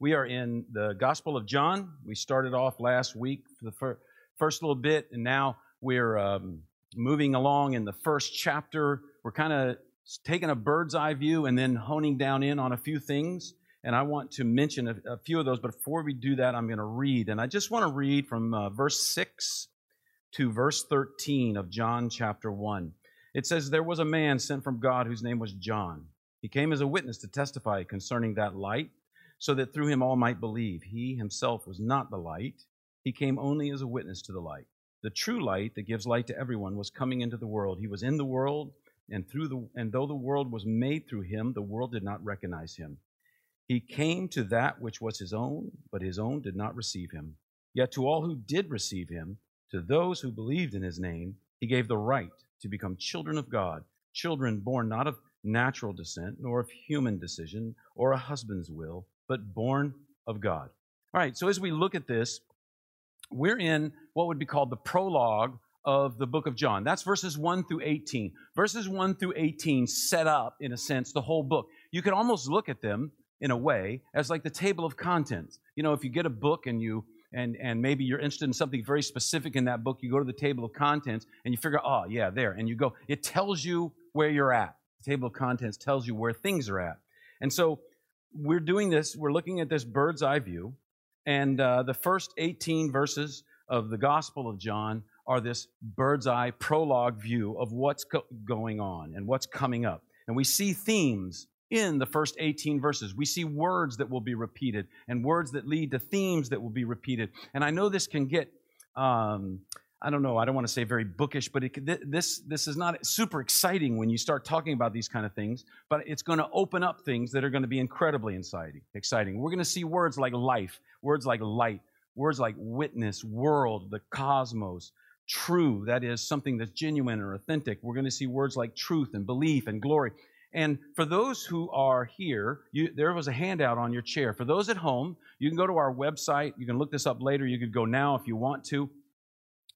We are in the Gospel of John. We started off last week for the fir- first little bit, and now we're um, moving along in the first chapter. We're kind of taking a bird's eye view and then honing down in on a few things. And I want to mention a, a few of those, but before we do that, I'm going to read. And I just want to read from uh, verse 6 to verse 13 of John chapter 1. It says, There was a man sent from God whose name was John. He came as a witness to testify concerning that light so that through him all might believe. He himself was not the light, he came only as a witness to the light. The true light that gives light to everyone was coming into the world. He was in the world, and through the and though the world was made through him, the world did not recognize him. He came to that which was his own, but his own did not receive him. Yet to all who did receive him, to those who believed in his name, he gave the right to become children of God, children born not of natural descent, nor of human decision, or a husband's will, but born of God. All right, so as we look at this, we're in what would be called the prologue of the book of John. That's verses 1 through 18. Verses 1 through 18 set up, in a sense, the whole book. You could almost look at them in a way as like the table of contents. You know, if you get a book and you and and maybe you're interested in something very specific in that book, you go to the table of contents and you figure, oh yeah, there, and you go. It tells you where you're at. The table of contents tells you where things are at. And so we're doing this, we're looking at this bird's eye view, and uh, the first 18 verses of the Gospel of John are this bird's eye prologue view of what's co- going on and what's coming up. And we see themes in the first 18 verses. We see words that will be repeated and words that lead to themes that will be repeated. And I know this can get um, I don't know, I don't want to say very bookish, but it, this, this is not super exciting when you start talking about these kind of things, but it's going to open up things that are going to be incredibly exciting. exciting. We're going to see words like life, words like light, words like witness, world, the cosmos, true, that is something that's genuine or authentic. We're going to see words like truth and belief and glory. And for those who are here, you, there was a handout on your chair. For those at home, you can go to our website. You can look this up later. You could go now if you want to.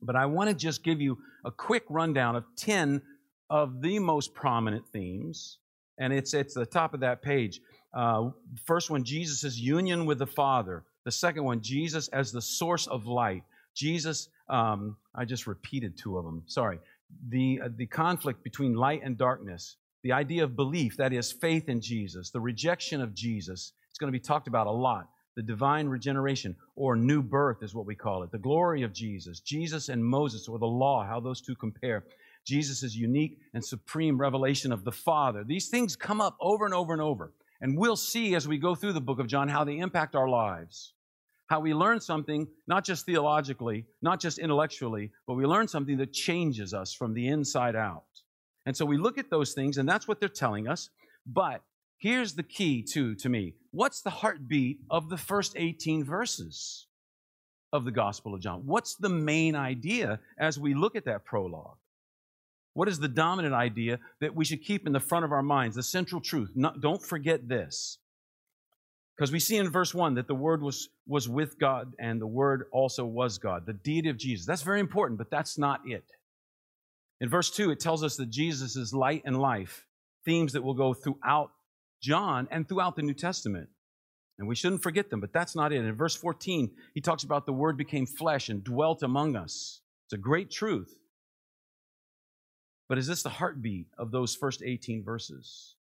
But I want to just give you a quick rundown of 10 of the most prominent themes. And it's at the top of that page. Uh, first one, Jesus' union with the Father. The second one, Jesus as the source of light. Jesus, um, I just repeated two of them, sorry. The, uh, the conflict between light and darkness. The idea of belief, that is, faith in Jesus. The rejection of Jesus. It's going to be talked about a lot the divine regeneration, or new birth is what we call it, the glory of Jesus, Jesus and Moses, or the law, how those two compare. Jesus' unique and supreme revelation of the Father. These things come up over and over and over. And we'll see as we go through the book of John how they impact our lives. How we learn something, not just theologically, not just intellectually, but we learn something that changes us from the inside out. And so we look at those things, and that's what they're telling us. But here's the key, too, to me what's the heartbeat of the first 18 verses of the Gospel of John? What's the main idea as we look at that prologue? What is the dominant idea that we should keep in the front of our minds, the central truth? don't forget this. Because we see in verse 1 that the Word was, was with God and the Word also was God, the deity of Jesus. That's very important, but that's not it. In verse 2, it tells us that Jesus is light and life, themes that will go throughout John and throughout the New Testament. And we shouldn't forget them, but that's not it. In verse 14, he talks about the Word became flesh and dwelt among us. It's a great truth. But is this the heartbeat of those first 18 verses?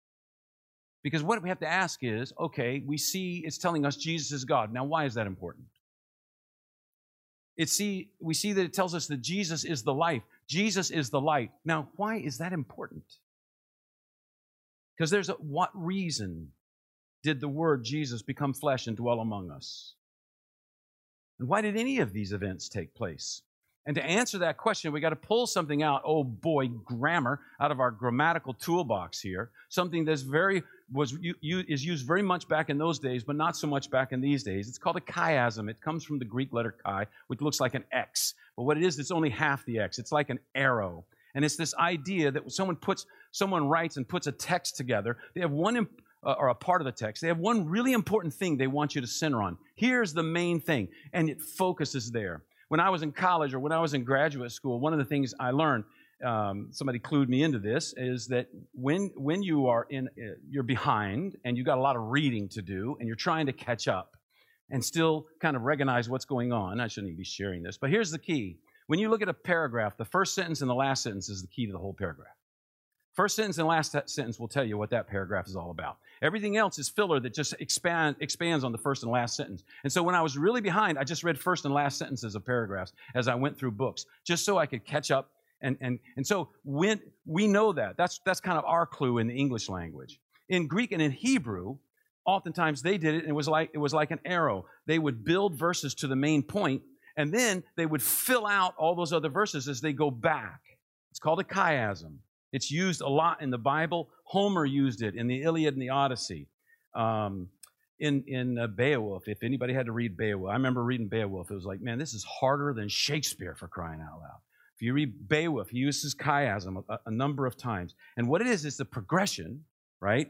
Because what we have to ask is okay, we see it's telling us Jesus is God. Now, why is that important? It see, we see that it tells us that Jesus is the life, Jesus is the light. Now, why is that important? Because there's a what reason did the word Jesus become flesh and dwell among us? And why did any of these events take place? And to answer that question, we got to pull something out, oh boy, grammar, out of our grammatical toolbox here. Something that's very, was, is used very much back in those days, but not so much back in these days. It's called a chiasm. It comes from the Greek letter chi, which looks like an X. But what it is, it's only half the X. It's like an arrow. And it's this idea that someone puts, someone writes and puts a text together. They have one, uh, or a part of the text. They have one really important thing they want you to center on. Here's the main thing, and it focuses there. When I was in college or when I was in graduate school, one of the things I learned, um, somebody clued me into this, is that when when you are in, uh, you're behind and you got a lot of reading to do, and you're trying to catch up. and still kind of recognize what's going on. I shouldn't even be sharing this, but here's the key. When you look at a paragraph, the first sentence and the last sentence is the key to the whole paragraph. First sentence and last sentence will tell you what that paragraph is all about. Everything else is filler that just expand, expands on the first and last sentence. And so when I was really behind, I just read first and last sentences of paragraphs as I went through books, just so I could catch up. And, and, and so when we know that, that's, that's kind of our clue in the English language. In Greek and in Hebrew, oftentimes they did it, and it was like, it was like an arrow. They would build verses to the main point, and then they would fill out all those other verses as they go back. It's called a chiasm. It's used a lot in the Bible. Homer used it in the Iliad and the Odyssey. Um, in in uh, Beowulf, if anybody had to read Beowulf, I remember reading Beowulf. It was like, man, this is harder than Shakespeare for crying out loud. If you read Beowulf, he uses chiasm a, a number of times, and what it is is the progression, right,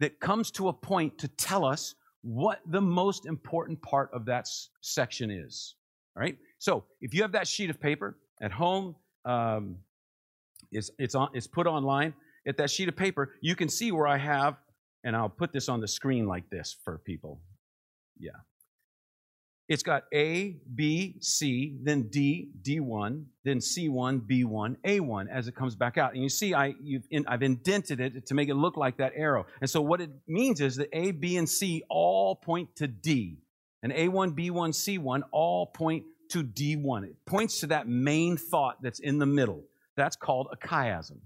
that comes to a point to tell us what the most important part of that s- section is. All right. So if you have that sheet of paper at home, um, it's, it's, on, it's put online. At that sheet of paper, you can see where I have, and I'll put this on the screen like this for people. Yeah. It's got A, B, C, then D, D1, then C1, B1, A1 as it comes back out. And you see, I, in, I've indented it to make it look like that arrow. And so what it means is that A, B, and C all point to D. And A1, B1, C1 all point to D1. It points to that main thought that's in the middle. That's called a chiasm,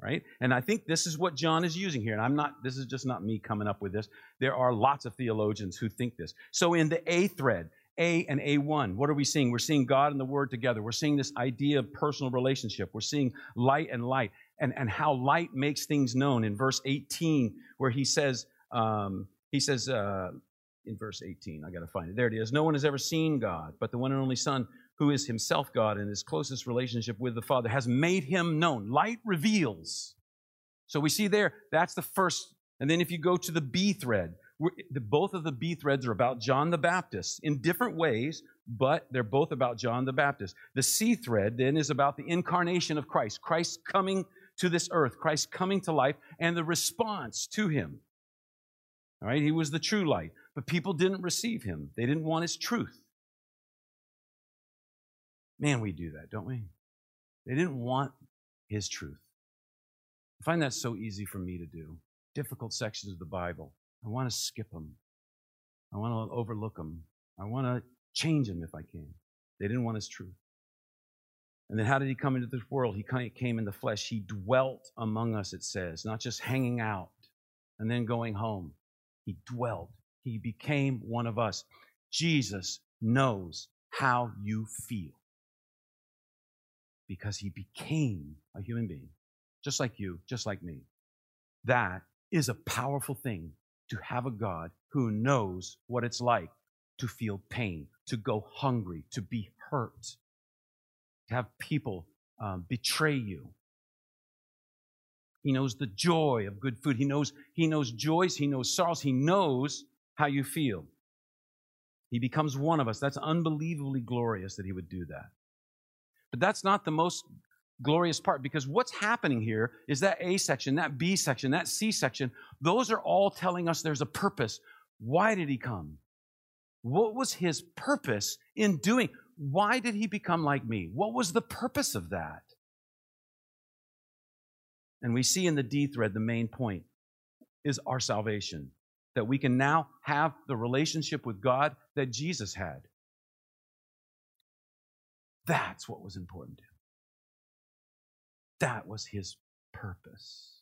right? And I think this is what John is using here. And I'm not, this is just not me coming up with this. There are lots of theologians who think this. So in the A thread, A and A1, what are we seeing? We're seeing God and the Word together. We're seeing this idea of personal relationship. We're seeing light and light and, and how light makes things known in verse 18, where he says, um, he says, uh, in verse 18, I got to find it. There it is. No one has ever seen God, but the one and only Son who is himself God and his closest relationship with the Father, has made him known. Light reveals. So we see there, that's the first. And then if you go to the B thread, both of the B threads are about John the Baptist in different ways, but they're both about John the Baptist. The C thread then is about the incarnation of Christ, Christ coming to this earth, Christ coming to life, and the response to him. All right, he was the true light, but people didn't receive him. They didn't want his truth. Man, we do that, don't we? They didn't want his truth. I find that so easy for me to do. Difficult sections of the Bible. I want to skip them. I want to overlook them. I want to change them if I can. They didn't want his truth. And then how did he come into this world? He came in the flesh. He dwelt among us, it says, not just hanging out and then going home. He dwelt. He became one of us. Jesus knows how you feel because he became a human being, just like you, just like me. That is a powerful thing to have a God who knows what it's like to feel pain, to go hungry, to be hurt, to have people um, betray you. He knows the joy of good food. He knows, he knows joys. He knows sorrows. He knows how you feel. He becomes one of us. That's unbelievably glorious that he would do that. But that's not the most glorious part because what's happening here is that A section, that B section, that C section, those are all telling us there's a purpose. Why did he come? What was his purpose in doing? Why did he become like me? What was the purpose of that? And we see in the D thread the main point is our salvation. That we can now have the relationship with God that Jesus had. That's what was important to him. That was his purpose.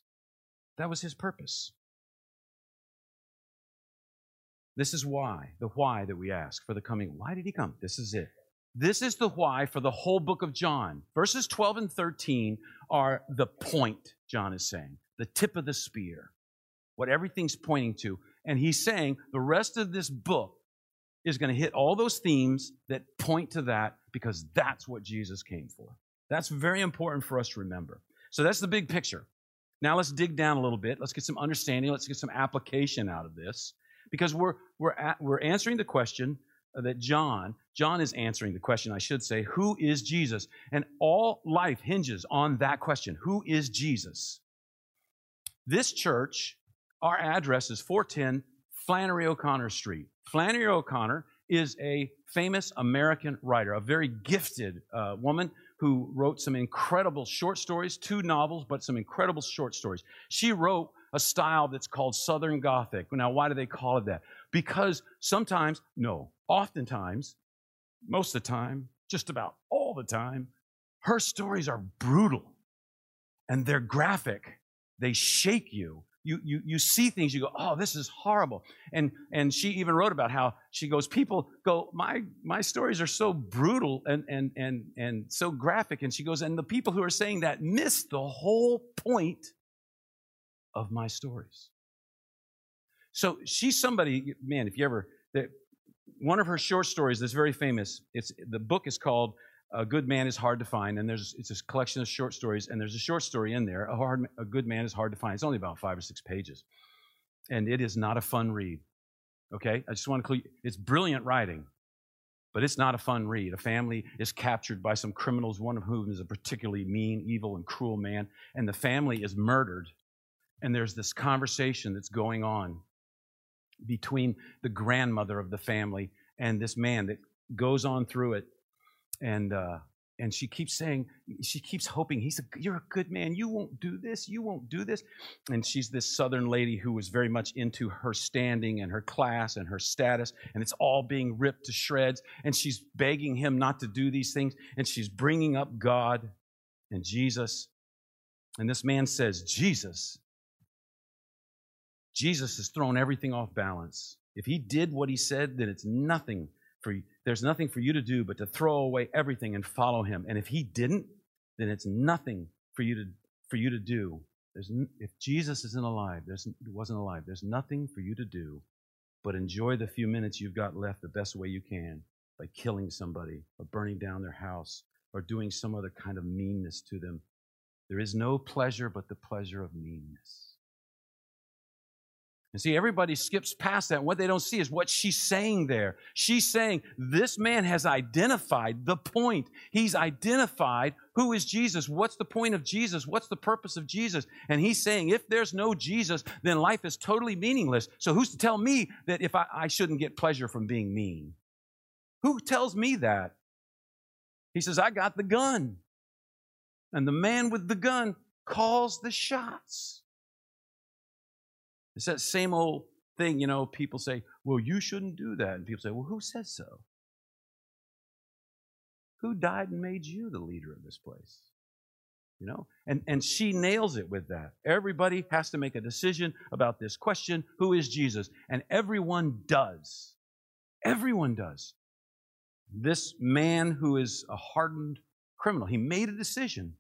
That was his purpose. This is why, the why that we ask for the coming. Why did he come? This is it. This is the why for the whole book of John. Verses 12 and 13 are the point, John is saying, the tip of the spear, what everything's pointing to. And he's saying the rest of this book is going to hit all those themes that point to that because that's what Jesus came for. That's very important for us to remember. So that's the big picture. Now let's dig down a little bit. Let's get some understanding. Let's get some application out of this because we're, we're, at, we're answering the question that John, John is answering the question, I should say, who is Jesus? And all life hinges on that question who is Jesus? This church, our address is 410 Flannery O'Connor Street. Flannery O'Connor is a famous American writer, a very gifted uh, woman who wrote some incredible short stories, two novels, but some incredible short stories. She wrote a style that's called Southern Gothic. Now, why do they call it that? Because sometimes, no, oftentimes, most of the time, just about all the time, her stories are brutal and they're graphic. They shake you. You, you, you see things, you go, oh, this is horrible. And, and she even wrote about how she goes, people go, my, my stories are so brutal and, and, and, and so graphic. And she goes, and the people who are saying that miss the whole point of my stories. So she's somebody, man, if you ever, one of her short stories that's very famous, it's, the book is called a good man is hard to find, and there's it's a collection of short stories, and there's a short story in there. A hard, a good man is hard to find. It's only about five or six pages, and it is not a fun read. Okay, I just want to clear. It's brilliant writing, but it's not a fun read. A family is captured by some criminals, one of whom is a particularly mean, evil, and cruel man, and the family is murdered. And there's this conversation that's going on between the grandmother of the family and this man that goes on through it and uh, and she keeps saying she keeps hoping he's a you're a good man you won't do this you won't do this and she's this southern lady who was very much into her standing and her class and her status and it's all being ripped to shreds and she's begging him not to do these things and she's bringing up god and jesus and this man says jesus jesus has thrown everything off balance. If he did what he said then it's nothing for there's nothing for you to do but to throw away everything and follow him. And if he didn't, then it's nothing for you to for you to do. There's, if Jesus isn't alive, there's, wasn't alive, there's nothing for you to do but enjoy the few minutes you've got left the best way you can by killing somebody or burning down their house or doing some other kind of meanness to them. There is no pleasure but the pleasure of meanness. And see, everybody skips past that. What they don't see is what she's saying there. She's saying this man has identified the point. He's identified who is Jesus. What's the point of Jesus? What's the purpose of Jesus? And he's saying if there's no Jesus, then life is totally meaningless. So who's to tell me that if I, I shouldn't get pleasure from being mean? Who tells me that? He says, I got the gun. And the man with the gun calls the shots. It's that same old thing, you know, people say, well, you shouldn't do that. And people say, well, who says so? Who died and made you the leader of this place? You know? And, and she nails it with that. Everybody has to make a decision about this question who is Jesus? And everyone does. Everyone does. This man who is a hardened criminal, he made a decision.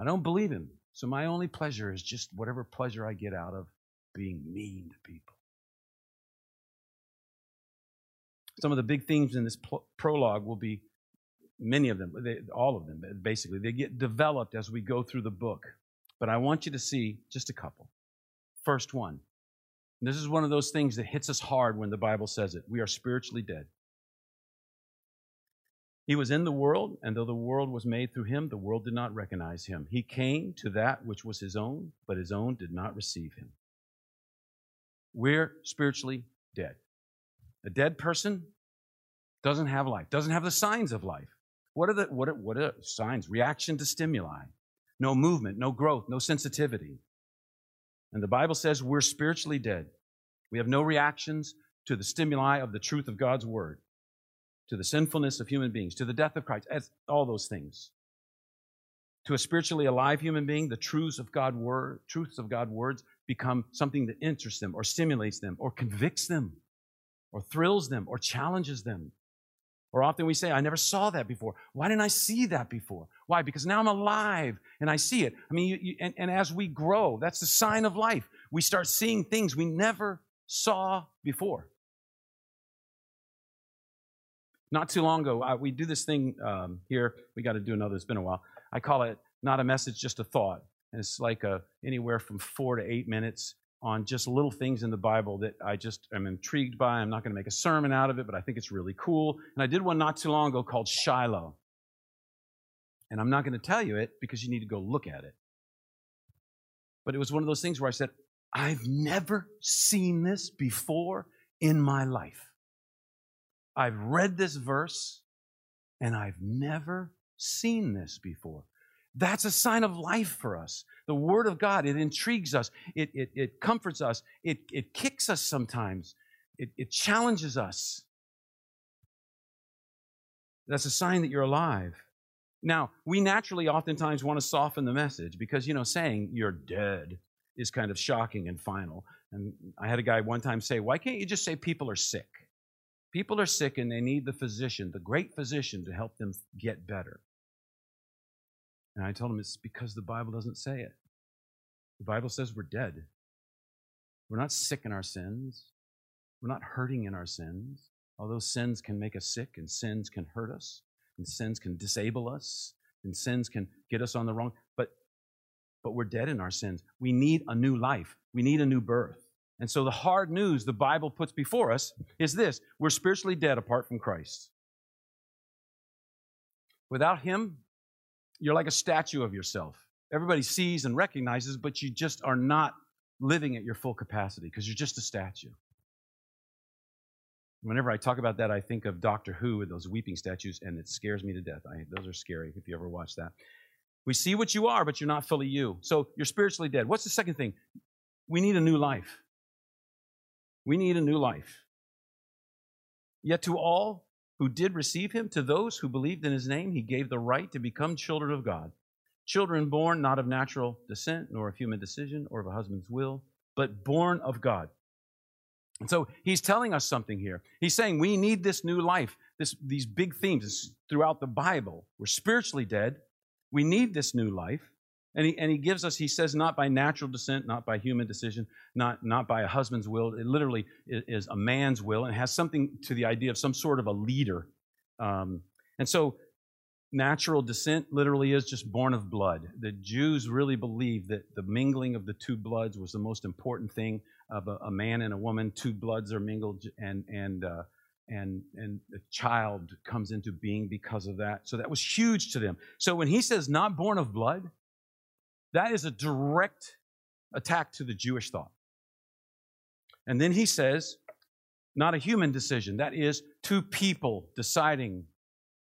I don't believe him. So my only pleasure is just whatever pleasure I get out of being mean to people. Some of the big themes in this prologue will be many of them, they, all of them, basically. They get developed as we go through the book. But I want you to see just a couple. First one. this is one of those things that hits us hard when the Bible says it. We are spiritually dead. He was in the world, and though the world was made through him, the world did not recognize him. He came to that which was his own, but his own did not receive him. We're spiritually dead. A dead person doesn't have life, doesn't have the signs of life. What are the what are, what are signs? Reaction to stimuli. No movement, no growth, no sensitivity. And the Bible says we're spiritually dead. We have no reactions to the stimuli of the truth of God's word to the sinfulness of human beings, to the death of Christ, as all those things. To a spiritually alive human being, the truths of God word, truths of God words become something that interests them or stimulates them or convicts them or thrills them or challenges them. Or often we say, I never saw that before. Why didn't I see that before? Why? Because now I'm alive and I see it. I mean, you, you, and, and as we grow, that's the sign of life. We start seeing things we never saw before. Not too long ago, I, we do this thing um, here. We got to do another. It's been a while. I call it not a message, just a thought. And it's like a, anywhere from four to eight minutes on just little things in the Bible that I just am intrigued by. I'm not going to make a sermon out of it, but I think it's really cool. And I did one not too long ago called Shiloh. And I'm not going to tell you it because you need to go look at it. But it was one of those things where I said, I've never seen this before in my life. I've read this verse and I've never seen this before. That's a sign of life for us. The Word of God, it intrigues us, it, it, it comforts us, it, it kicks us sometimes, it, it challenges us. That's a sign that you're alive. Now, we naturally oftentimes want to soften the message because, you know, saying you're dead is kind of shocking and final. And I had a guy one time say, Why can't you just say people are sick? People are sick and they need the physician, the great physician, to help them get better. And I told him it's because the Bible doesn't say it. The Bible says we're dead. We're not sick in our sins. We're not hurting in our sins. Although sins can make us sick and sins can hurt us and sins can disable us and sins can get us on the wrong, but but we're dead in our sins. We need a new life. We need a new birth. And so the hard news the Bible puts before us is this we're spiritually dead apart from Christ. Without Him, you're like a statue of yourself. Everybody sees and recognizes, but you just are not living at your full capacity because you're just a statue. Whenever I talk about that, I think of Doctor Who with those weeping statues, and it scares me to death. I, those are scary if you ever watch that. We see what you are, but you're not fully you. So you're spiritually dead. What's the second thing? We need a new life. We need a new life. Yet to all who did receive him, to those who believed in his name, he gave the right to become children of God. Children born not of natural descent, nor of human decision, or of a husband's will, but born of God. And so he's telling us something here. He's saying we need this new life, this, these big themes throughout the Bible. We're spiritually dead. We need this new life. And he, and he gives us, he says, not by natural descent, not by human decision, not, not by a husband's will. It literally is, is a man's will and has something to the idea of some sort of a leader. Um, and so natural descent literally is just born of blood. The Jews really believed that the mingling of the two bloods was the most important thing of a, a man and a woman. Two bloods are mingled, and and uh, and and a child comes into being because of that. So that was huge to them. So when he says not born of blood, that is a direct attack to the Jewish thought. And then he says, not a human decision. That is two people deciding,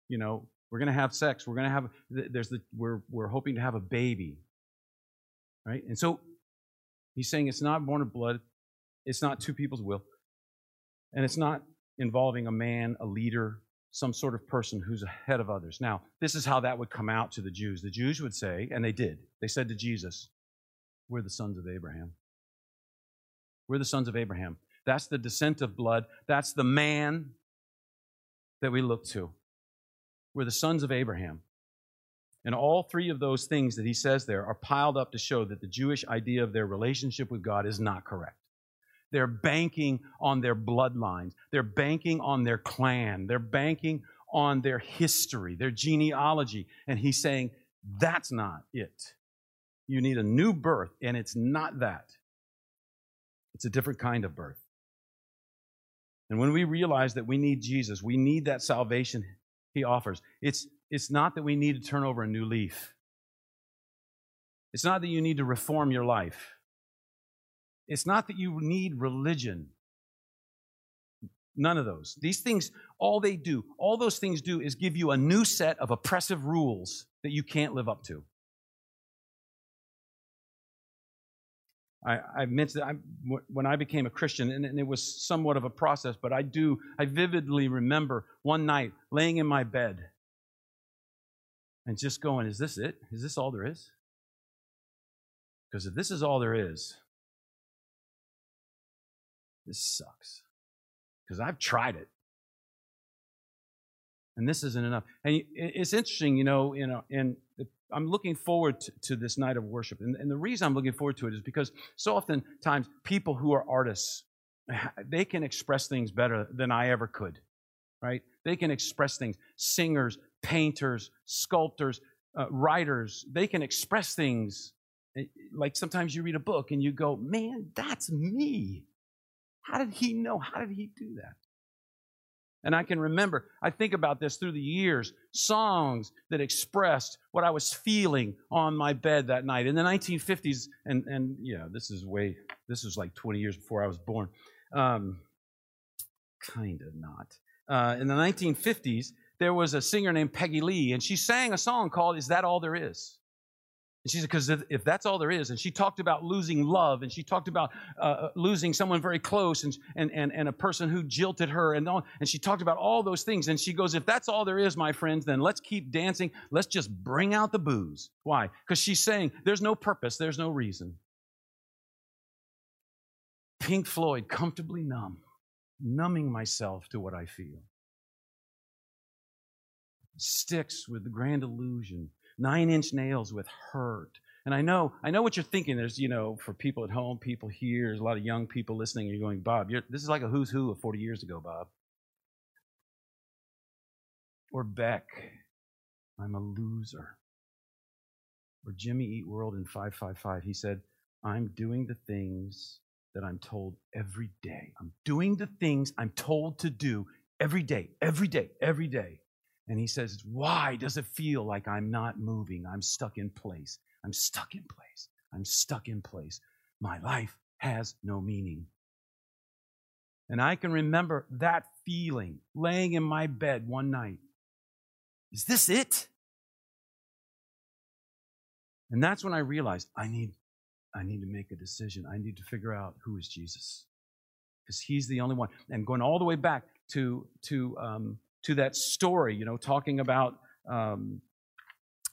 you know, we're going to have sex. We're going to have, there's the, we're, we're hoping to have a baby. Right? And so he's saying it's not born of blood. It's not two people's will. And it's not involving a man, a leader, some sort of person who's ahead of others. Now, this is how that would come out to the Jews. The Jews would say, and they did, they said to Jesus, We're the sons of Abraham. We're the sons of Abraham. That's the descent of blood. That's the man that we look to. We're the sons of Abraham. And all three of those things that he says there are piled up to show that the Jewish idea of their relationship with God is not correct. They're banking on their bloodlines. They're banking on their clan. They're banking on their history, their genealogy. And he's saying, that's not it. You need a new birth, and it's not that. It's a different kind of birth. And when we realize that we need Jesus, we need that salvation he offers. It's, it's not that we need to turn over a new leaf. It's not that you need to reform your life. It's not that you need religion. None of those. These things, all they do, all those things do is give you a new set of oppressive rules that you can't live up to. I, I mentioned I, when I became a Christian, and, and it was somewhat of a process, but I do, I vividly remember one night laying in my bed and just going, Is this it? Is this all there is? Because if this is all there is, this sucks. Because I've tried it. And this isn't enough. And it's interesting, you know, you know, and I'm looking forward to, to this night of worship. And, and the reason I'm looking forward to it is because so often times people who are artists, they can express things better than I ever could, right? They can express things. Singers, painters, sculptors, uh, writers, they can express things. Eh, like sometimes you read a book and you go, man, that's me. How did he know? How did he do that? And I can remember, I think about this through the years, songs that expressed what I was feeling on my bed that night. In the 1950s, and, and yeah, this is way, this was like 20 years before I was born. Um, kind of not. uh, in the 1950s, there was a singer named Peggy Lee, and she sang a song called Is That All There Is? And she said, because if, if, that's all there is, and she talked about losing love, and she talked about uh, uh, losing someone very close, and, and, and, and a person who jilted her, and, all, and she talked about all those things. And she goes, if that's all there is, my friends, then let's keep dancing. Let's just bring out the booze. Why? Because she's saying there's no purpose, there's no reason. Pink Floyd, comfortably numb, numbing myself to what I feel. Styx with the grand illusion nine inch nails with hurt. And I know, I know what you're thinking. There's, you know, for people at home, people here, there's a lot of young people listening, you're going, Bob, you're, this is like a who's who of 40 years ago, Bob. Or Beck, I'm a loser. Or Jimmy Eat World in 555, he said, I'm doing the things that I'm told every day. I'm doing the things I'm told to do every day, every day, every day. And he says, Why does it feel like I'm not moving? I'm stuck in place. I'm stuck in place. I'm stuck in place. My life has no meaning. And I can remember that feeling laying in my bed one night. Is this it? And that's when I realized I need, I need to make a decision. I need to figure out who is Jesus. Because he's the only one. And going all the way back to, to um, to that story, you know, talking about um,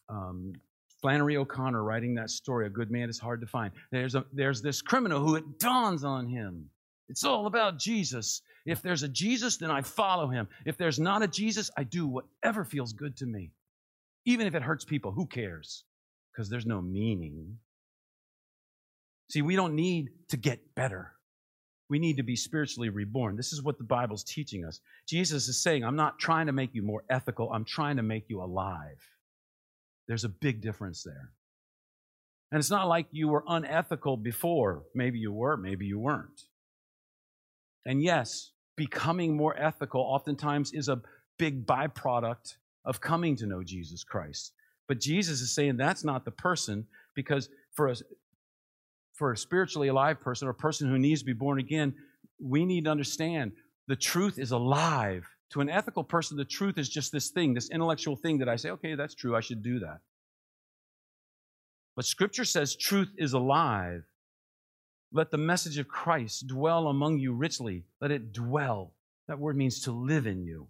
um, Flannery O'Connor writing that story, A Good Man is Hard to Find. There's, a, there's this criminal who it dawns on him. It's all about Jesus. If there's a Jesus, then I follow him. If there's not a Jesus, I do whatever feels good to me. Even if it hurts people, who cares? Because there's no meaning. See, we don't need to get better. We need to be spiritually reborn. This is what the Bible's teaching us. Jesus is saying, I'm not trying to make you more ethical, I'm trying to make you alive. There's a big difference there. And it's not like you were unethical before. Maybe you were, maybe you weren't. And yes, becoming more ethical oftentimes is a big byproduct of coming to know Jesus Christ. But Jesus is saying that's not the person because for us, for a spiritually alive person or a person who needs to be born again, we need to understand the truth is alive. To an ethical person, the truth is just this thing, this intellectual thing that I say, okay, that's true, I should do that. But Scripture says truth is alive. Let the message of Christ dwell among you richly. Let it dwell. That word means to live in you.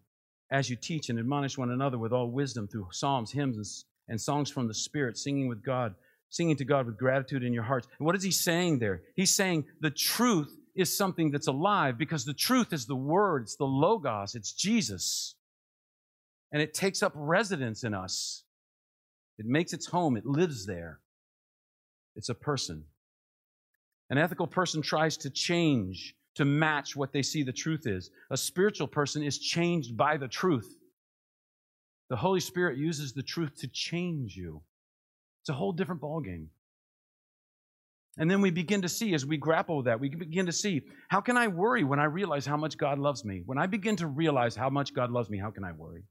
As you teach and admonish one another with all wisdom through psalms, hymns, and songs from the Spirit, singing with God singing to God with gratitude in your hearts. What is he saying there? He's saying the truth is something that's alive because the truth is the word, it's the logos, it's Jesus. And it takes up residence in us. It makes its home, it lives there. It's a person. An ethical person tries to change to match what they see the truth is. A spiritual person is changed by the truth. The Holy Spirit uses the truth to change you. It's a whole different ballgame. And then we begin to see, as we grapple with that, we begin to see how can I worry when I realize how much God loves me? When I begin to realize how much God loves me, how can I worry?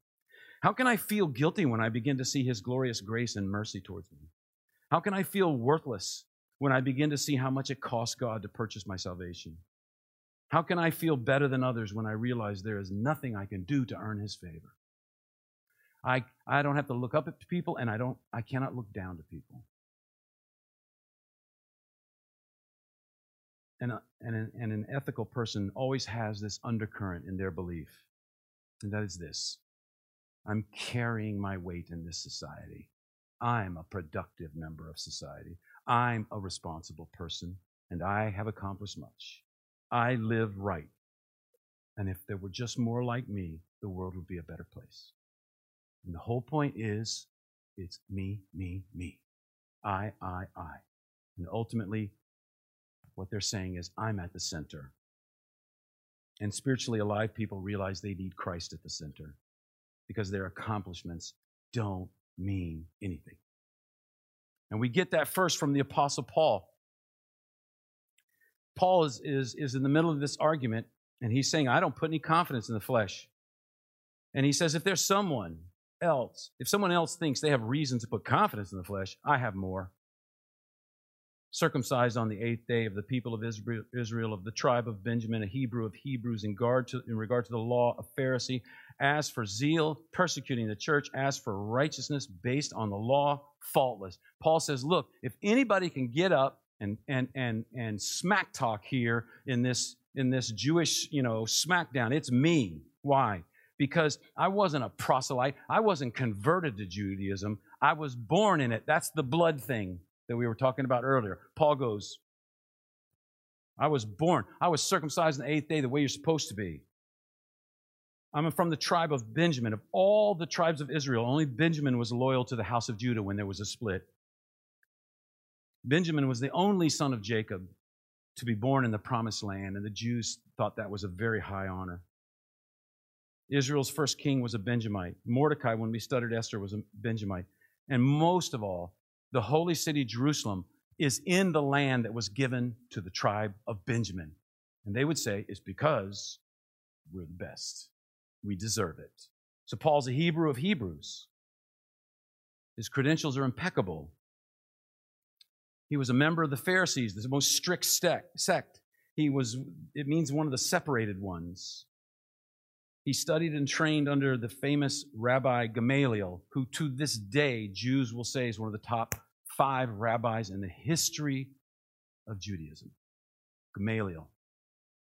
How can I feel guilty when I begin to see His glorious grace and mercy towards me? How can I feel worthless when I begin to see how much it costs God to purchase my salvation? How can I feel better than others when I realize there is nothing I can do to earn His favor? I, I don't have to look up at people and I don't I cannot look down to people. And, a, and, an, and an ethical person always has this undercurrent in their belief, and that is this I'm carrying my weight in this society. I'm a productive member of society. I'm a responsible person, and I have accomplished much. I live right. And if there were just more like me, the world would be a better place. And the whole point is it's me, me, me. I, I, I. And ultimately, what they're saying is, I'm at the center. And spiritually alive people realize they need Christ at the center because their accomplishments don't mean anything. And we get that first from the Apostle Paul. Paul is, is, is in the middle of this argument, and he's saying, I don't put any confidence in the flesh. And he says, if there's someone else, if someone else thinks they have reason to put confidence in the flesh, I have more. circumcised on the eighth day of the people of Israel, of the tribe of Benjamin, a Hebrew of Hebrews, in regard to, in regard to the law, a Pharisee. As for zeal, persecuting the church. As for righteousness, based on the law, faultless. Paul says, look, if anybody can get up and, and, and, and smack talk here in this, in this Jewish, you know, smackdown, it's me. Why? Because I wasn't a proselyte. I wasn't converted to Judaism. I was born in it. That's the blood thing that we were talking about earlier. Paul goes, I was born, I was circumcised on the eighth day the way you're supposed to be. I'm from the tribe of Benjamin. Of all the tribes of Israel, only Benjamin was loyal to the house of Judah when there was a split. Benjamin was the only son of Jacob to be born in the promised land, and the Jews thought that was a very high honor. Israel's first king was a Benjamite. Mordecai, when we studied Esther, was a Benjamite. And most of all, the holy city Jerusalem is in the land that was given to the tribe of Benjamin. And they would say it's because we're the best. We deserve it. So Paul's a Hebrew of Hebrews. His credentials are impeccable. He was a member of the Pharisees, the most strict sect. He was, it means one of the separated ones. He studied and trained under the famous Rabbi Gamaliel, who to this day Jews will say is one of the top five rabbis in the history of Judaism. Gamaliel.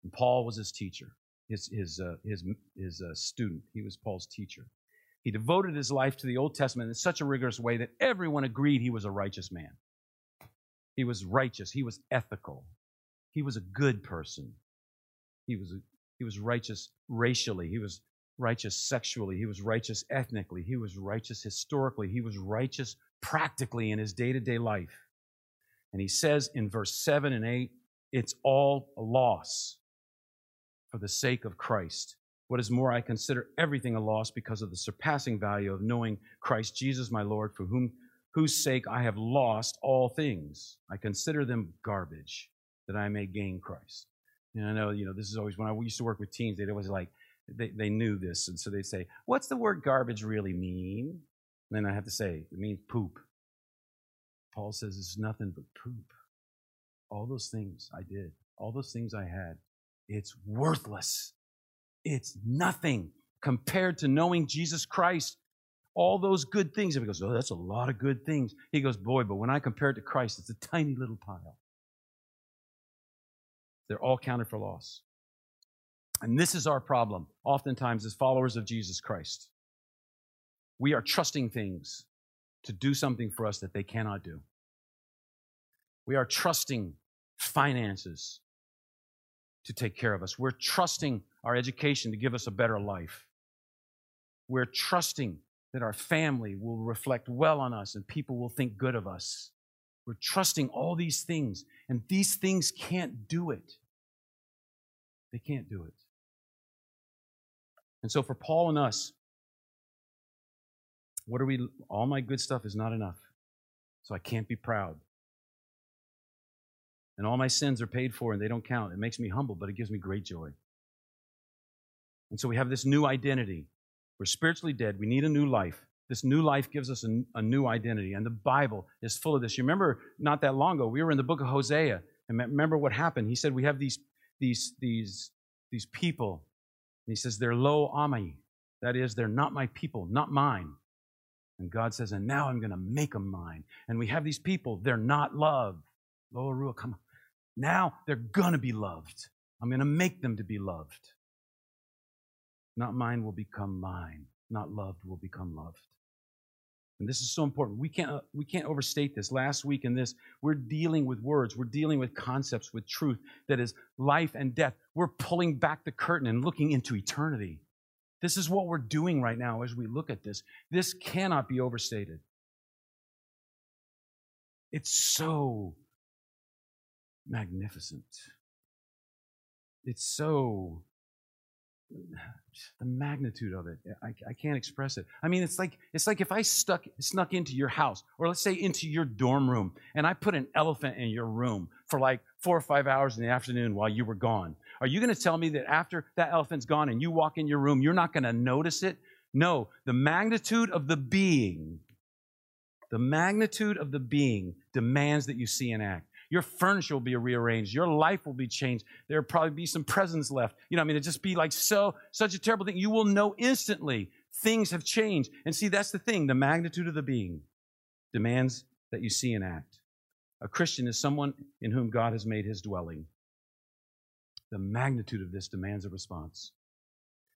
And Paul was his teacher, his, his, uh, his, his uh, student. He was Paul's teacher. He devoted his life to the Old Testament in such a rigorous way that everyone agreed he was a righteous man. He was righteous. He was ethical. He was a good person. He was he was righteous racially. He was righteous sexually. He was righteous ethnically. He was righteous historically. He was righteous practically in his day to day life. And he says in verse 7 and 8, it's all a loss for the sake of Christ. What is more, I consider everything a loss because of the surpassing value of knowing Christ Jesus my Lord, for whom whose sake I have lost all things. I consider them garbage that I may gain Christ. And I know, you know, this is always when I used to work with teens, they'd always like, they, they knew this. And so they'd say, What's the word garbage really mean? And then I have to say, It means poop. Paul says it's nothing but poop. All those things I did, all those things I had, it's worthless. It's nothing compared to knowing Jesus Christ. All those good things. If he goes, Oh, that's a lot of good things. He goes, Boy, but when I compare it to Christ, it's a tiny little pile. They're all counted for loss. And this is our problem, oftentimes, as followers of Jesus Christ. We are trusting things to do something for us that they cannot do. We are trusting finances to take care of us. We're trusting our education to give us a better life. We're trusting that our family will reflect well on us and people will think good of us. We're trusting all these things, and these things can't do it. They can't do it. And so, for Paul and us, what are we? All my good stuff is not enough. So I can't be proud. And all my sins are paid for and they don't count. It makes me humble, but it gives me great joy. And so we have this new identity. We're spiritually dead. We need a new life. This new life gives us a, a, new identity. And the Bible is full of this. You remember not that long ago, we were in the book of Hosea. And remember what happened? He said, We have these, these, these, these people. And he says, They're lo ami. That is, they're not my people, not mine. And God says, And now I'm going to make them mine. And we have these people, they're not loved. Lo come on. Now they're going to be loved. I'm going to make them to be loved. Not mine will become mine. Not loved will become loved. And this is so important. We can't, uh, we can't overstate this. Last week in this, we're dealing with words, we're dealing with concepts, with truth that is life and death. We're pulling back the curtain and looking into eternity. This is what we're doing right now as we look at this. This cannot be overstated. It's so magnificent. It's so the magnitude of it. I, I, can't express it. I mean it's like it's like if i stuck snuck into your house or let's say into your dorm room and i put an elephant in your room for like four or five hours in the afternoon while you were gone. Are you going to tell me that after that elephant's gone and you walk in your room you're not going to notice it? No. The magnitude of the being the magnitude of the being demands that you see and act Your furniture will be rearranged. Your life will be changed. There'll probably be some presents left. You know, I mean, it'd just be like so, such a terrible thing. You will know instantly things have changed. And see, that's the thing. The magnitude of the being demands that you see and act. A Christian is someone in whom God has made his dwelling. The magnitude of this demands a response.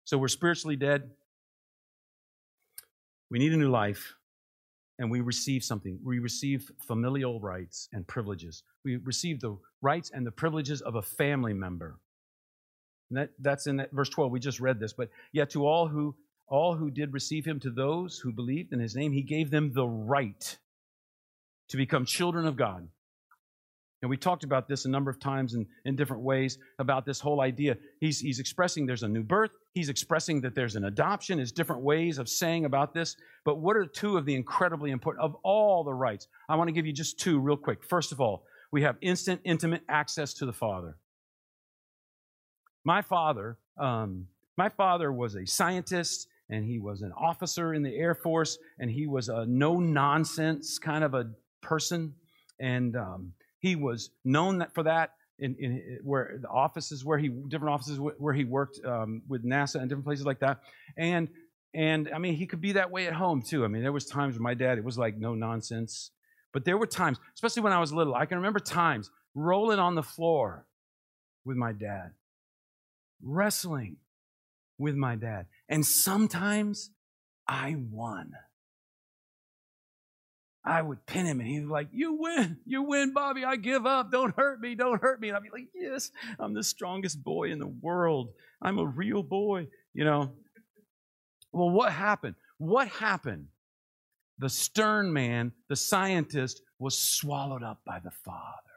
So we're spiritually dead. We need a new life and we receive something. We receive familial rights and privileges. We receive the rights and the privileges of a family member. And that, that's in that verse 12. We just read this. But yet to all who all who did receive him, to those who believed in his name, he gave them the right to become children of God. And we talked about this a number of times in, in different ways about this whole idea. He's, he's expressing there's a new birth. He's expressing that there's an adoption. There's different ways of saying about this. But what are two of the incredibly important, of all the rights? I want to give you just two real quick. First of all, we have instant, intimate access to the Father. My father, um, my father was a scientist and he was an officer in the Air Force and he was a no nonsense kind of a person. And um, he was known for that in, in where the offices where he different offices where he worked um, with NASA and different places like that. And and I mean he could be that way at home too. I mean there was times with my dad it was like no nonsense, but there were times, especially when I was little, I can remember times rolling on the floor with my dad, wrestling with my dad, and sometimes I won. I would pin him and he'd be like, You win, you win, Bobby. I give up. Don't hurt me, don't hurt me. And I'd be like, Yes, I'm the strongest boy in the world. I'm a real boy, you know. Well, what happened? What happened? The stern man, the scientist, was swallowed up by the Father.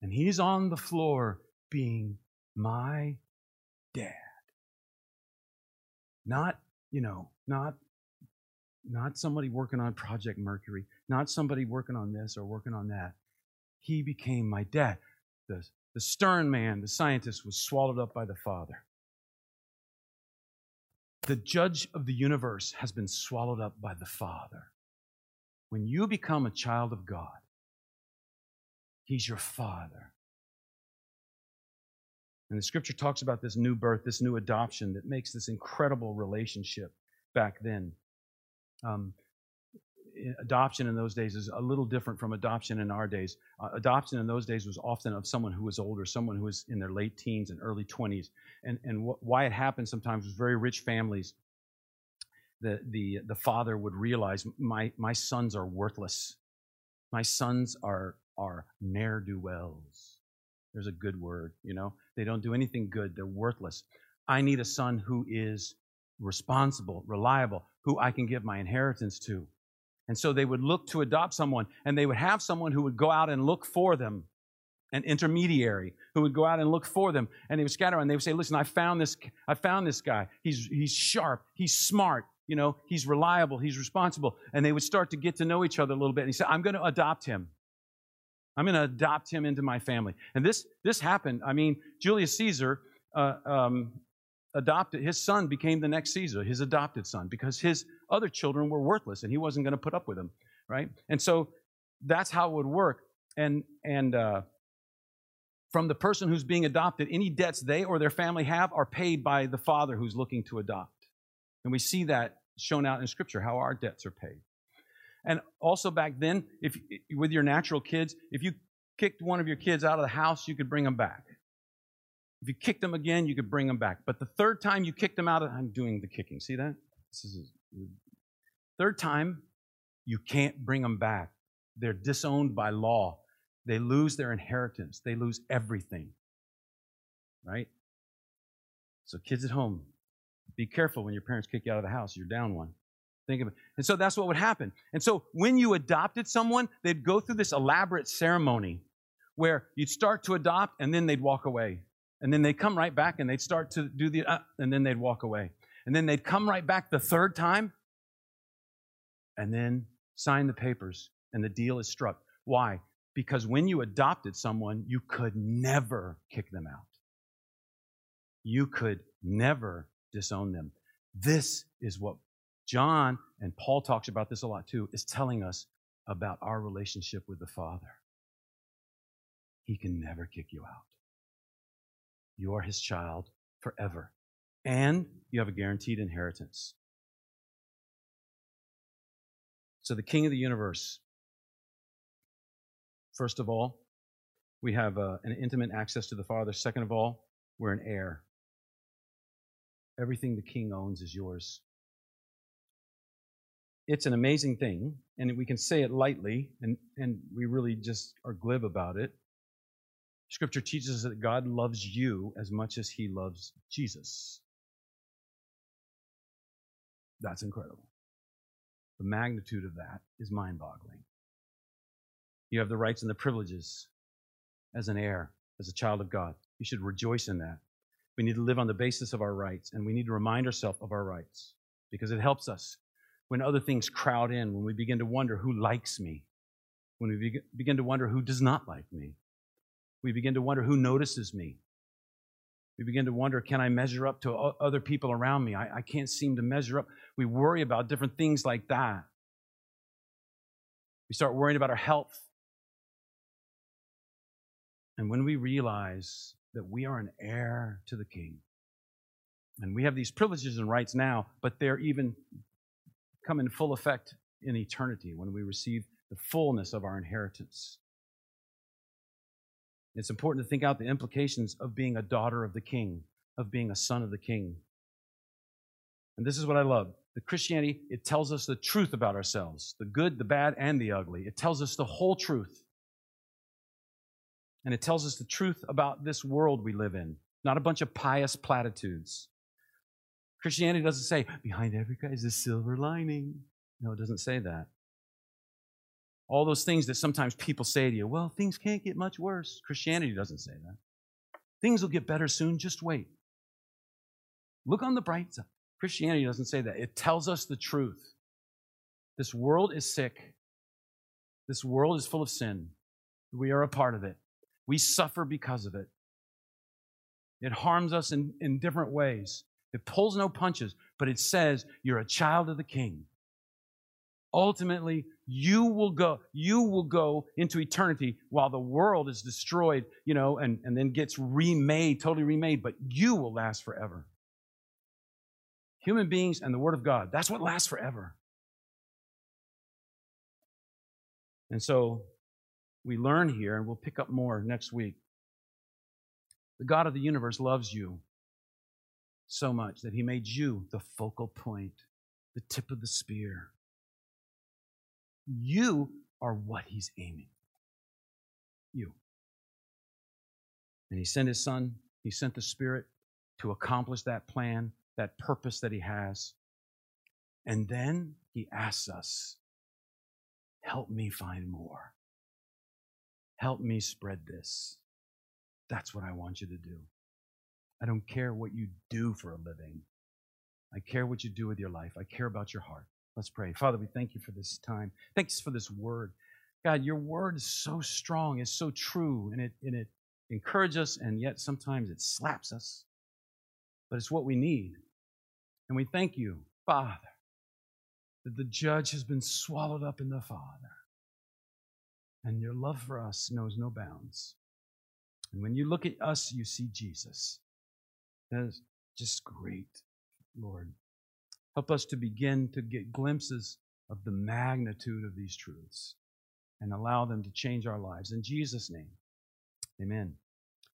And he's on the floor being my dad. Not, you know, not not somebody working on Project Mercury, not somebody working on this or working on that. He became my dad. The, the stern man, the scientist, was swallowed up by the Father. The judge of the universe has been swallowed up by the Father. When you become a child of God, He's your Father. And the scripture talks about this new birth, this new adoption that makes this incredible relationship back then. Um, adoption in those days is a little different from adoption in our days. Uh, adoption in those days was often of someone who was older, someone who was in their late teens and early 20s. And, and wh- why it happened sometimes was very rich families. The, the, the father would realize my, my sons are worthless. My sons are, are ne'er do wells. There's a good word, you know? They don't do anything good, they're worthless. I need a son who is responsible, reliable, who I can give my inheritance to. And so they would look to adopt someone, and they would have someone who would go out and look for them, an intermediary who would go out and look for them, and they would scatter and they would say, "Listen, I found this. I found this guy. He's he's sharp. He's smart. You know, he's reliable. He's responsible." And they would start to get to know each other a little bit. And he said, "I'm going to adopt him. I'm going to adopt him into my family." And this this happened. I mean, Julius Caesar. Uh, um, adopted, his son became the next Caesar, his adopted son, because his other children were worthless and he wasn't going to put up with them, right? And so that's how it would work. And, and, uh, from the person who's being adopted, any debts they or their family have are paid by the father who's looking to adopt. And we see that shown out in Scripture, how our debts are paid. And also back then, if with your natural kids, if you kicked one of your kids out of the house, you could bring them back. If you kicked them again, you could bring them back. But the third time you kicked them out, I'm doing the kicking. See that? Third time, you can't bring them back. They're disowned by law. They lose their inheritance. They lose everything. Right? So, kids at home, be careful when your parents kick you out of the house. You're down one. Think of it. And so that's what would happen. And so when you adopted someone, they'd go through this elaborate ceremony where you'd start to adopt and then they'd walk away. And then they'd come right back and they'd start to do the, uh, and then they'd walk away. And then they'd come right back the third time and then sign the papers and the deal is struck. Why? Because when you adopted someone, you could never kick them out. You could never disown them. This is what John and Paul talks about this a lot too, is telling us about our relationship with the Father. he can never kick you out. You are his child forever. And you have a guaranteed inheritance. So, the king of the universe, first of all, we have uh, an intimate access to the Father. Second of all, we're an heir. Everything the king owns is yours. It's an amazing thing, and we can say it lightly, and, and we really just are glib about it. Scripture teaches us that God loves you as much as he loves Jesus. That's incredible. The magnitude of that is mind boggling. You have the rights and the privileges as an heir, as a child of God. You should rejoice in that. We need to live on the basis of our rights, and we need to remind ourselves of our rights because it helps us when other things crowd in, when we begin to wonder who likes me, when we begin to wonder who does not like me, we begin to wonder who notices me. We begin to wonder, can I measure up to other people around me? I, I can't seem to measure up. We worry about different things like that. We start worrying about our health. And when we realize that we are an heir to the king, and we have these privileges and rights now, but they're even come in full effect in eternity when we receive the fullness of our inheritance. It's important to think out the implications of being a daughter of the king, of being a son of the king. And this is what I love. The Christianity, it tells us the truth about ourselves the good, the bad, and the ugly. It tells us the whole truth. And it tells us the truth about this world we live in, not a bunch of pious platitudes. Christianity doesn't say, behind every guy is a silver lining. No, it doesn't say that. All those things that sometimes people say to you, well, things can't get much worse. Christianity doesn't say that. Things will get better soon, just wait. Look on the bright side. Christianity doesn't say that. It tells us the truth. This world is sick. This world is full of sin. We are a part of it. We suffer because of it. It harms us in, in different ways. It pulls no punches, but it says you're a child of the king. Ultimately, you will go, you will go into eternity while the world is destroyed, you know, and, and then gets remade, totally remade, but you will last forever. Human beings and the Word of God, that's what lasts forever. And so we learn here, and we'll pick up more next week. The God of the universe loves you so much that he made you the focal point, the tip of the spear. You are what he's aiming. You. And he sent his son, he sent the Spirit to accomplish that plan, that purpose that he has. And then he asks us, Help me find more. Help me spread this. That's what I want you to do. I don't care what you do for a living. I care what you do with your life. I care about your heart. Let's pray. Father, we thank you for this time. Thanks for this word. God, your word is so strong, it's so true, and it, and it encourages us, and yet sometimes it slaps us. But it's what we need. And we thank you, Father, that the judge has been swallowed up in the Father. And your love for us knows no bounds. And when you look at us, you see Jesus. That is just great, Lord. Help us to begin to get glimpses of the magnitude of these truths and allow them to change our lives. In Jesus' name, amen.